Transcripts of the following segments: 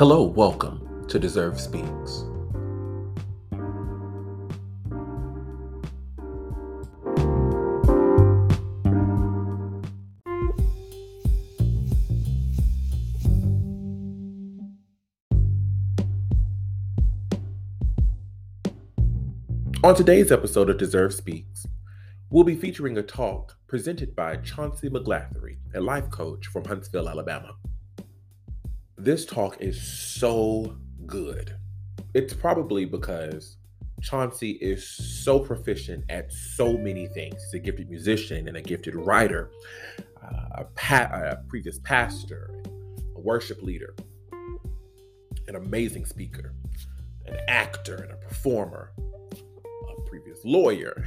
Hello, welcome to Deserve Speaks. On today's episode of Deserve Speaks, we'll be featuring a talk presented by Chauncey McGlathery, a life coach from Huntsville, Alabama. This talk is so good. It's probably because Chauncey is so proficient at so many things. He's a gifted musician and a gifted writer, uh, a, pa- a previous pastor, a worship leader, an amazing speaker, an actor, and a performer a previous lawyer.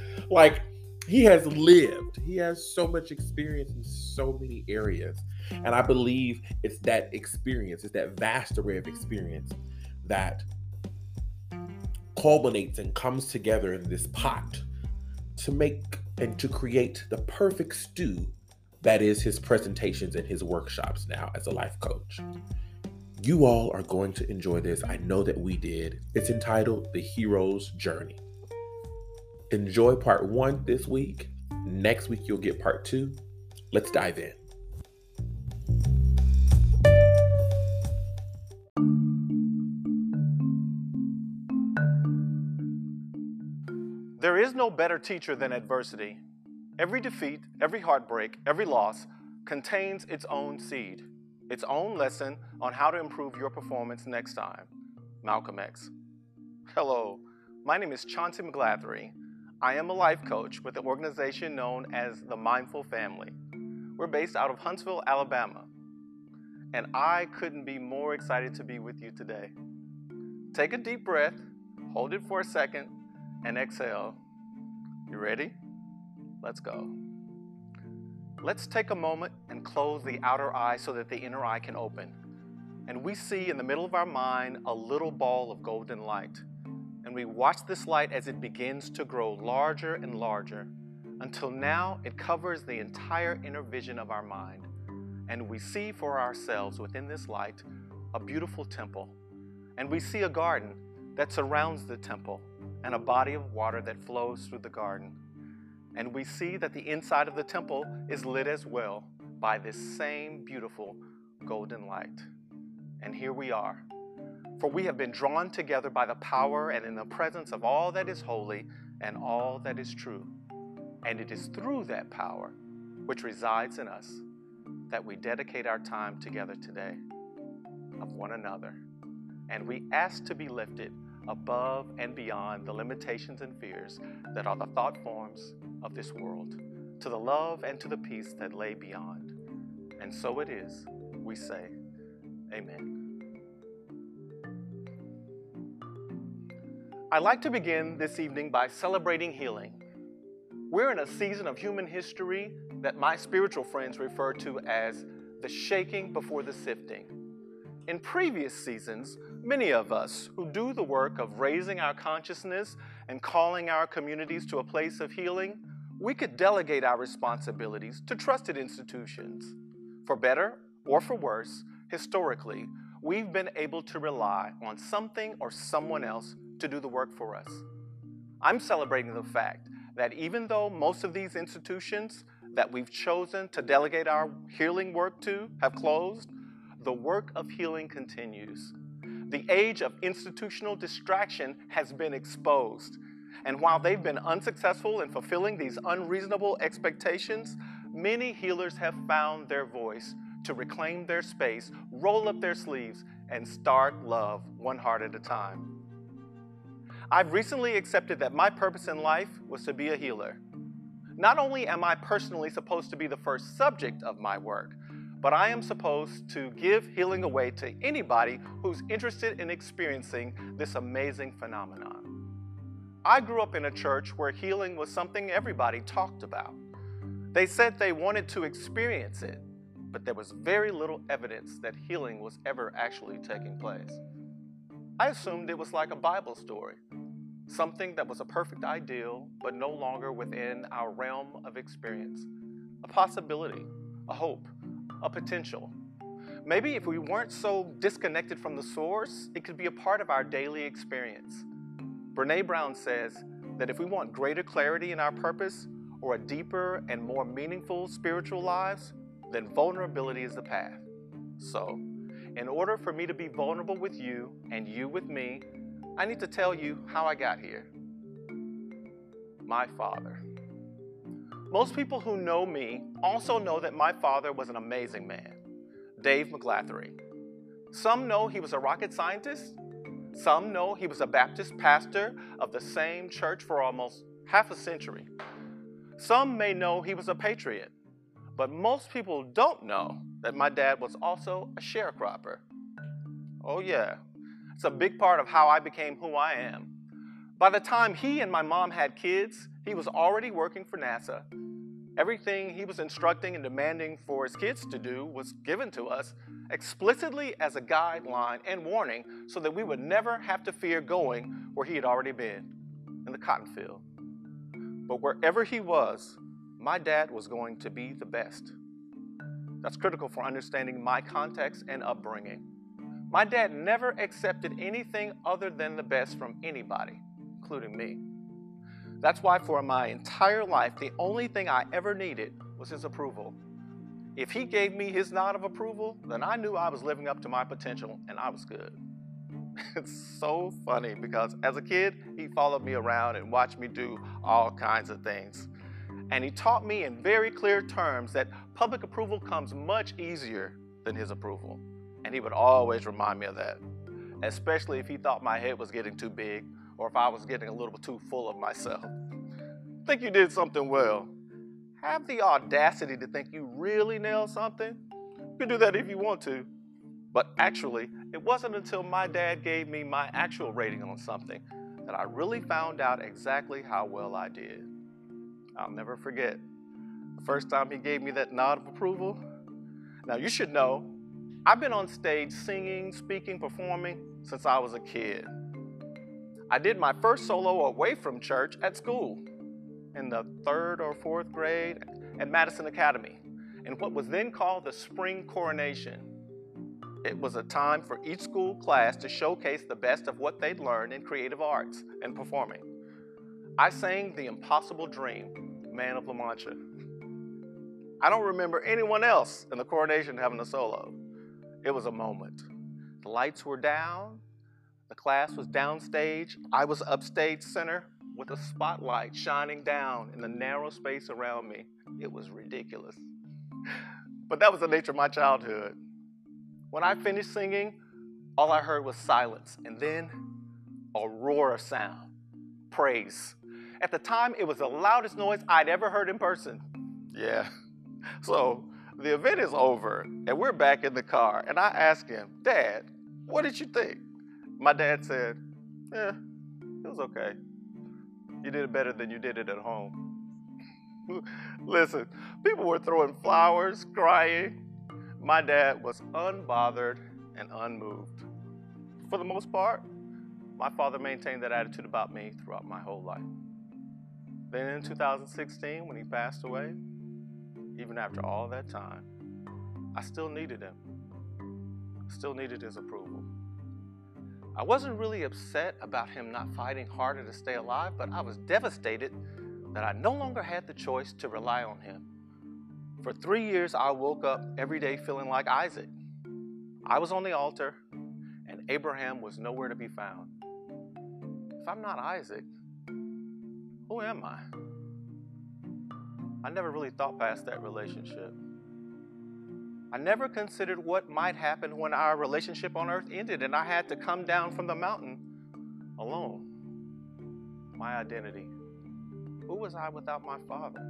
like, he has lived, he has so much experience in so many areas. And I believe it's that experience, it's that vast array of experience that culminates and comes together in this pot to make and to create the perfect stew that is his presentations and his workshops now as a life coach. You all are going to enjoy this. I know that we did. It's entitled The Hero's Journey. Enjoy part one this week. Next week, you'll get part two. Let's dive in. Is no better teacher than adversity. Every defeat, every heartbreak, every loss contains its own seed its own lesson on how to improve your performance next time. Malcolm X. Hello, my name is Chauncey McGlathery. I am a life coach with an organization known as the Mindful Family. We're based out of Huntsville, Alabama. And I couldn't be more excited to be with you today. Take a deep breath, hold it for a second, and exhale. You ready? Let's go. Let's take a moment and close the outer eye so that the inner eye can open. And we see in the middle of our mind a little ball of golden light. And we watch this light as it begins to grow larger and larger until now it covers the entire inner vision of our mind. And we see for ourselves within this light a beautiful temple. And we see a garden that surrounds the temple and a body of water that flows through the garden. And we see that the inside of the temple is lit as well by this same beautiful golden light. And here we are. For we have been drawn together by the power and in the presence of all that is holy and all that is true. And it is through that power which resides in us that we dedicate our time together today of one another. And we ask to be lifted above and beyond the limitations and fears that are the thought forms of this world, to the love and to the peace that lay beyond. And so it is, we say, Amen. I'd like to begin this evening by celebrating healing. We're in a season of human history that my spiritual friends refer to as the shaking before the sifting. In previous seasons, many of us who do the work of raising our consciousness and calling our communities to a place of healing, we could delegate our responsibilities to trusted institutions. For better or for worse, historically, we've been able to rely on something or someone else to do the work for us. I'm celebrating the fact that even though most of these institutions that we've chosen to delegate our healing work to have closed, the work of healing continues. The age of institutional distraction has been exposed. And while they've been unsuccessful in fulfilling these unreasonable expectations, many healers have found their voice to reclaim their space, roll up their sleeves, and start love one heart at a time. I've recently accepted that my purpose in life was to be a healer. Not only am I personally supposed to be the first subject of my work, but I am supposed to give healing away to anybody who's interested in experiencing this amazing phenomenon. I grew up in a church where healing was something everybody talked about. They said they wanted to experience it, but there was very little evidence that healing was ever actually taking place. I assumed it was like a Bible story, something that was a perfect ideal, but no longer within our realm of experience, a possibility, a hope, a potential. Maybe if we weren't so disconnected from the source, it could be a part of our daily experience. Brene Brown says that if we want greater clarity in our purpose or a deeper and more meaningful spiritual lives, then vulnerability is the path. So, in order for me to be vulnerable with you and you with me, I need to tell you how I got here. My father. Most people who know me also know that my father was an amazing man, Dave McGlathery. Some know he was a rocket scientist. Some know he was a Baptist pastor of the same church for almost half a century. Some may know he was a patriot, but most people don't know that my dad was also a sharecropper. Oh, yeah, it's a big part of how I became who I am. By the time he and my mom had kids, he was already working for NASA. Everything he was instructing and demanding for his kids to do was given to us explicitly as a guideline and warning so that we would never have to fear going where he had already been in the cotton field. But wherever he was, my dad was going to be the best. That's critical for understanding my context and upbringing. My dad never accepted anything other than the best from anybody, including me. That's why, for my entire life, the only thing I ever needed was his approval. If he gave me his nod of approval, then I knew I was living up to my potential and I was good. It's so funny because as a kid, he followed me around and watched me do all kinds of things. And he taught me in very clear terms that public approval comes much easier than his approval. And he would always remind me of that, especially if he thought my head was getting too big or if I was getting a little too full of myself. Think you did something well. Have the audacity to think you really nailed something. You can do that if you want to. But actually, it wasn't until my dad gave me my actual rating on something that I really found out exactly how well I did. I'll never forget the first time he gave me that nod of approval. Now, you should know I've been on stage singing, speaking, performing since I was a kid. I did my first solo away from church at school in the third or fourth grade at Madison Academy in what was then called the Spring Coronation. It was a time for each school class to showcase the best of what they'd learned in creative arts and performing. I sang The Impossible Dream, Man of La Mancha. I don't remember anyone else in the coronation having a solo. It was a moment. The lights were down, the class was downstage, I was upstage center with a spotlight shining down in the narrow space around me. It was ridiculous. But that was the nature of my childhood. When I finished singing, all I heard was silence and then a roar of sound, praise. At the time, it was the loudest noise I'd ever heard in person. Yeah. So the event is over, and we're back in the car, and I ask him, Dad, what did you think? My dad said, Yeah, it was okay. You did it better than you did it at home. Listen, people were throwing flowers, crying. My dad was unbothered and unmoved. For the most part, my father maintained that attitude about me throughout my whole life. Then in 2016, when he passed away, even after all that time, I still needed him. Still needed his approval. I wasn't really upset about him not fighting harder to stay alive, but I was devastated that I no longer had the choice to rely on him. For three years, I woke up every day feeling like Isaac. I was on the altar, and Abraham was nowhere to be found. If I'm not Isaac, who am I? I never really thought past that relationship. I never considered what might happen when our relationship on earth ended and I had to come down from the mountain alone. My identity. Who was I without my father?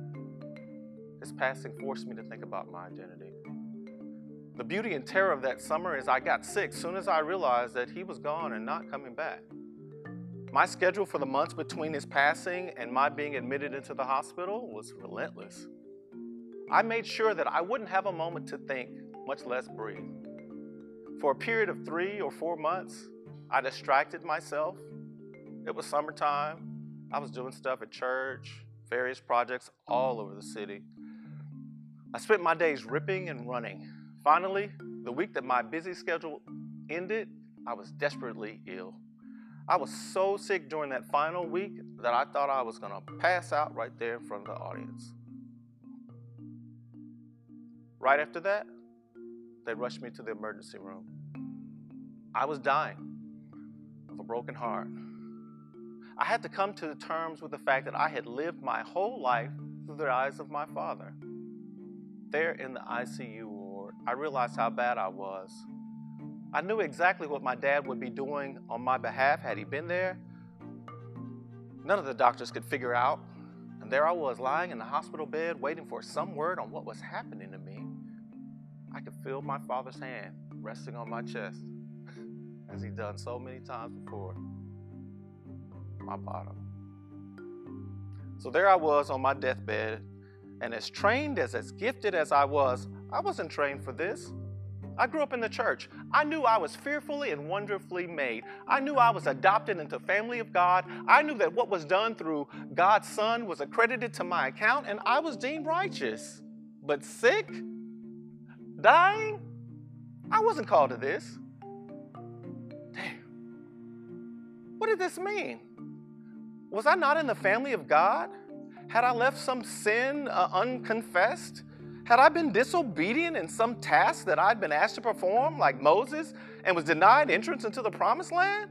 His passing forced me to think about my identity. The beauty and terror of that summer is I got sick soon as I realized that he was gone and not coming back. My schedule for the months between his passing and my being admitted into the hospital was relentless. I made sure that I wouldn't have a moment to think, much less breathe. For a period of three or four months, I distracted myself. It was summertime. I was doing stuff at church, various projects all over the city. I spent my days ripping and running. Finally, The week that my busy schedule ended, I was desperately ill. I was so sick during that final week that I thought I was going to pass out right there in front of the audience. Right after that, they rushed me to the emergency room. I was dying of a broken heart. I had to come to terms with the fact that I had lived my whole life through the eyes of my father. There in the ICU ward, I realized how bad I was. I knew exactly what my dad would be doing on my behalf had he been there. None of the doctors could figure out. And there I was, lying in the hospital bed, waiting for some word on what was happening. I could feel my father's hand resting on my chest, as he'd done so many times before. My bottom. So there I was on my deathbed, and as trained as as gifted as I was, I wasn't trained for this. I grew up in the church. I knew I was fearfully and wonderfully made. I knew I was adopted into family of God. I knew that what was done through God's Son was accredited to my account, and I was deemed righteous. But sick? Dying? I wasn't called to this. Damn. What did this mean? Was I not in the family of God? Had I left some sin uh, unconfessed? Had I been disobedient in some task that I'd been asked to perform, like Moses, and was denied entrance into the promised land?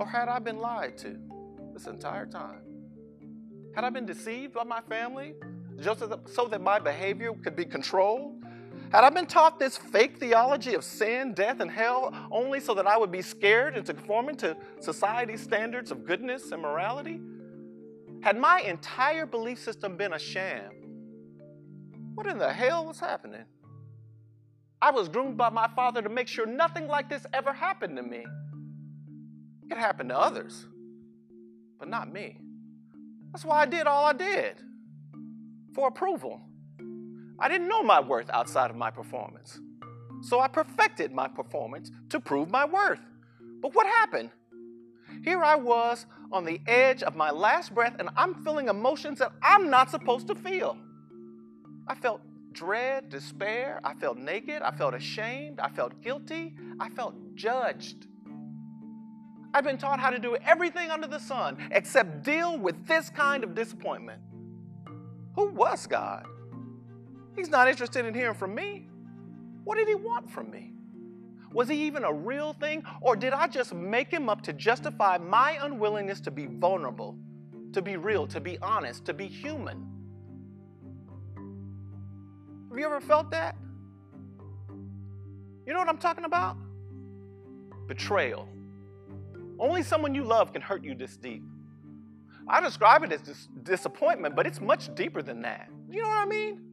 Or had I been lied to this entire time? Had I been deceived by my family just so that my behavior could be controlled? Had I been taught this fake theology of sin, death, and hell only so that I would be scared into conforming to society's standards of goodness and morality? Had my entire belief system been a sham? What in the hell was happening? I was groomed by my father to make sure nothing like this ever happened to me. It happened to others, but not me. That's why I did all I did for approval. I didn't know my worth outside of my performance. So I perfected my performance to prove my worth. But what happened? Here I was on the edge of my last breath, and I'm feeling emotions that I'm not supposed to feel. I felt dread, despair. I felt naked. I felt ashamed. I felt guilty. I felt judged. I've been taught how to do everything under the sun except deal with this kind of disappointment. Who was God? He's not interested in hearing from me. What did he want from me? Was he even a real thing, or did I just make him up to justify my unwillingness to be vulnerable, to be real, to be honest, to be human? Have you ever felt that? You know what I'm talking about? Betrayal. Only someone you love can hurt you this deep. I describe it as dis- disappointment, but it's much deeper than that. You know what I mean?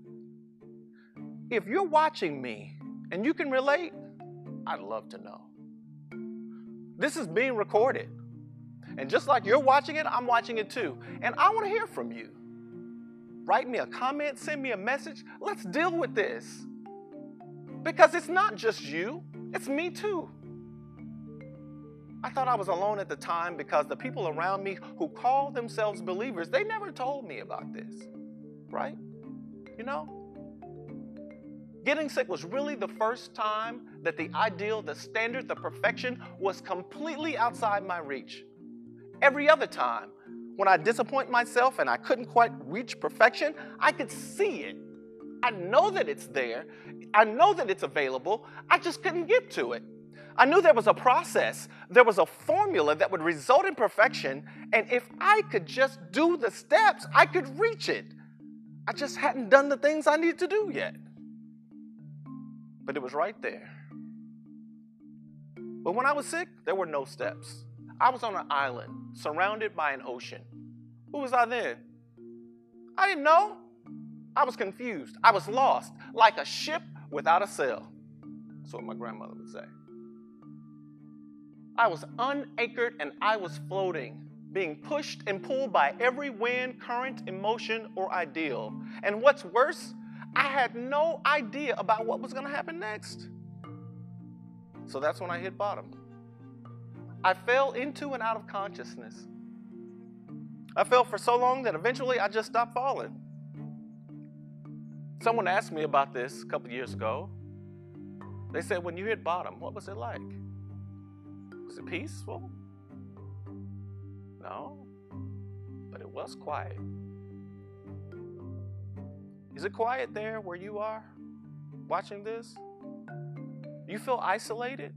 If you're watching me and you can relate, I'd love to know. This is being recorded. And just like you're watching it, I'm watching it too. And I want to hear from you write me a comment, send me a message. Let's deal with this. Because it's not just you, it's me too. I thought I was alone at the time because the people around me who call themselves believers, they never told me about this, right? You know? Getting sick was really the first time that the ideal, the standard, the perfection was completely outside my reach. Every other time, when I disappoint myself and I couldn't quite reach perfection, I could see it. I know that it's there. I know that it's available. I just couldn't get to it. I knew there was a process, there was a formula that would result in perfection, and if I could just do the steps, I could reach it. I just hadn't done the things I needed to do yet. But it was right there. But when I was sick, there were no steps. I was on an island surrounded by an ocean. Who was I then? I didn't know. I was confused. I was lost, like a ship without a sail. That's what my grandmother would say. I was unanchored and I was floating, being pushed and pulled by every wind, current, emotion, or ideal. And what's worse, I had no idea about what was going to happen next. So that's when I hit bottom. I fell into and out of consciousness. I fell for so long that eventually I just stopped falling. Someone asked me about this a couple years ago. They said, when you hit bottom, what was it like? Was it peaceful? No, but it was quiet. Is it quiet there where you are watching this? You feel isolated?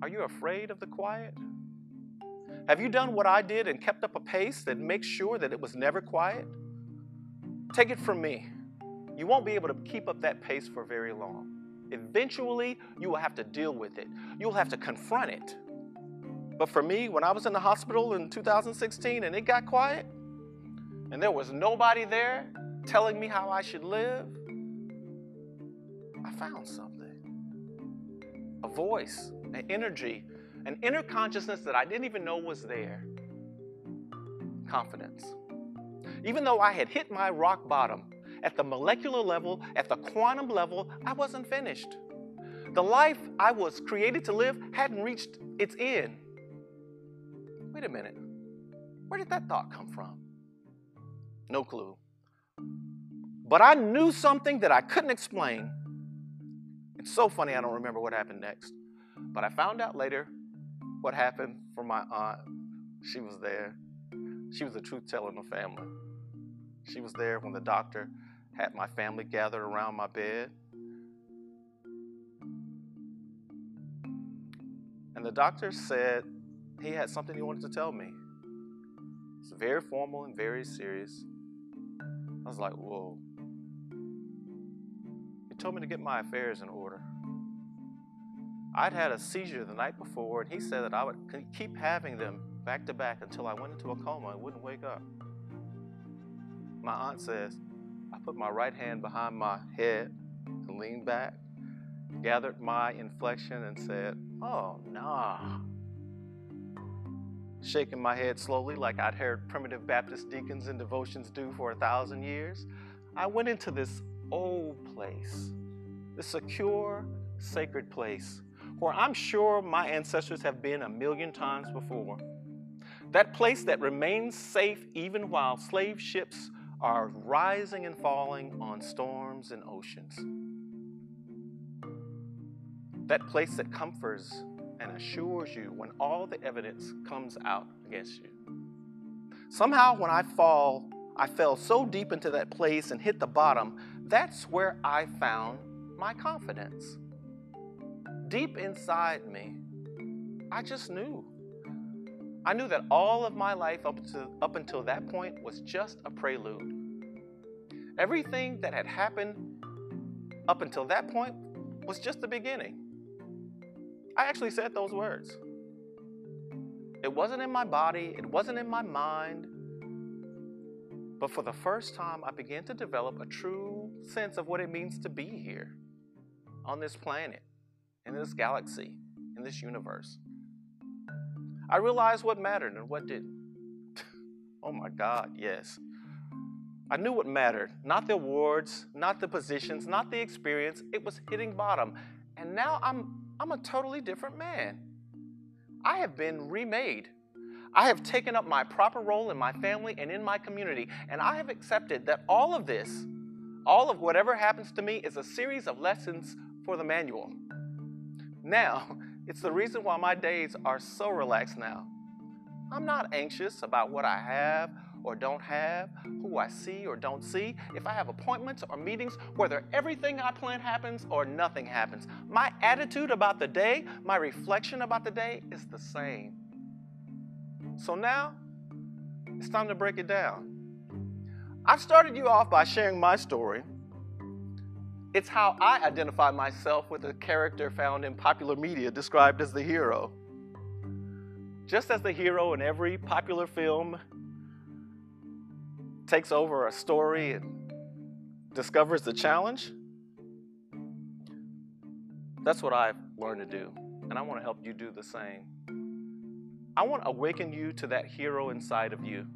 Are you afraid of the quiet? Have you done what I did and kept up a pace that makes sure that it was never quiet? Take it from me. You won't be able to keep up that pace for very long. Eventually, you will have to deal with it. You'll have to confront it. But for me, when I was in the hospital in 2016 and it got quiet, and there was nobody there telling me how I should live, I found something a voice, an energy, an inner consciousness that I didn't even know was there. Confidence. Even though I had hit my rock bottom, at the molecular level, at the quantum level, I wasn't finished. The life I was created to live hadn't reached its end. Wait a minute. Where did that thought come from? No clue. But I knew something that I couldn't explain. It's so funny I don't remember what happened next. But I found out later what happened for my aunt. She was there. She was a truth teller in the family. She was there when the doctor had my family gathered around my bed. And the doctor said he had something he wanted to tell me. It's very formal and very serious. I was like, whoa. He told me to get my affairs in order. I'd had a seizure the night before, and he said that I would keep having them back to back until I went into a coma and wouldn't wake up. My aunt says, I put my right hand behind my head and leaned back, gathered my inflection, and said, Oh, nah. Shaking my head slowly, like I'd heard primitive Baptist deacons and devotions do for a thousand years, I went into this old place, this secure, sacred place where I'm sure my ancestors have been a million times before. That place that remains safe even while slave ships are rising and falling on storms and oceans. That place that comforts and assures you when all the evidence comes out against you. Somehow, when I fall, I fell so deep into that place and hit the bottom, that's where I found my confidence deep inside me, I just knew. I knew that all of my life up, to, up until that point was just a prelude. Everything that had happened up until that point was just the beginning. I actually said those words. It wasn't in my body, it wasn't in my mind, but for the first time, I began to develop a true sense of what it means to be here on this planet in this galaxy, in this universe. I realized what mattered and what didn't. oh my God, yes. I knew what mattered, not the awards, not the positions, not the experience. It was hitting bottom. And now I'm, I'm a totally different man. I have been remade. I have taken up my proper role in my family and in my community, and I have accepted that all of this, all of whatever happens to me, is a series of lessons for the manual. Now, it's the reason why my days are so relaxed now. I'm not anxious about what I have or don't have, who I see or don't see, if I have appointments or meetings, whether everything I plan happens or nothing happens. My attitude about the day, my reflection about the day is the same. So now, it's time to break it down. I've started you off by sharing my story it's how I identify myself with a character found in popular media described as the hero. Just as the hero in every popular film takes over a story and discovers the challenge, that's what I've learned to do. And I want to help you do the same. I want to awaken you to that hero inside of you.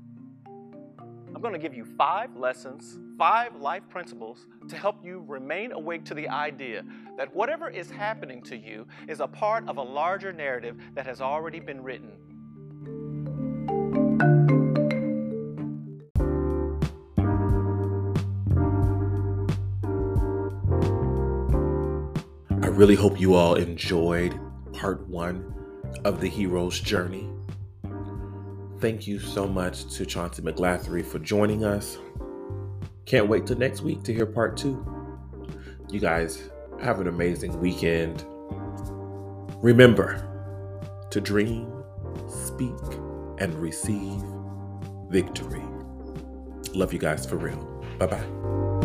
I'm going to give you five lessons, five life principles to help you remain awake to the idea that whatever is happening to you is a part of a larger narrative that has already been written. Really hope you all enjoyed part one of the hero's journey. Thank you so much to Chauncey McGlathery for joining us. Can't wait till next week to hear part two. You guys have an amazing weekend. Remember to dream, speak, and receive victory. Love you guys for real. Bye bye.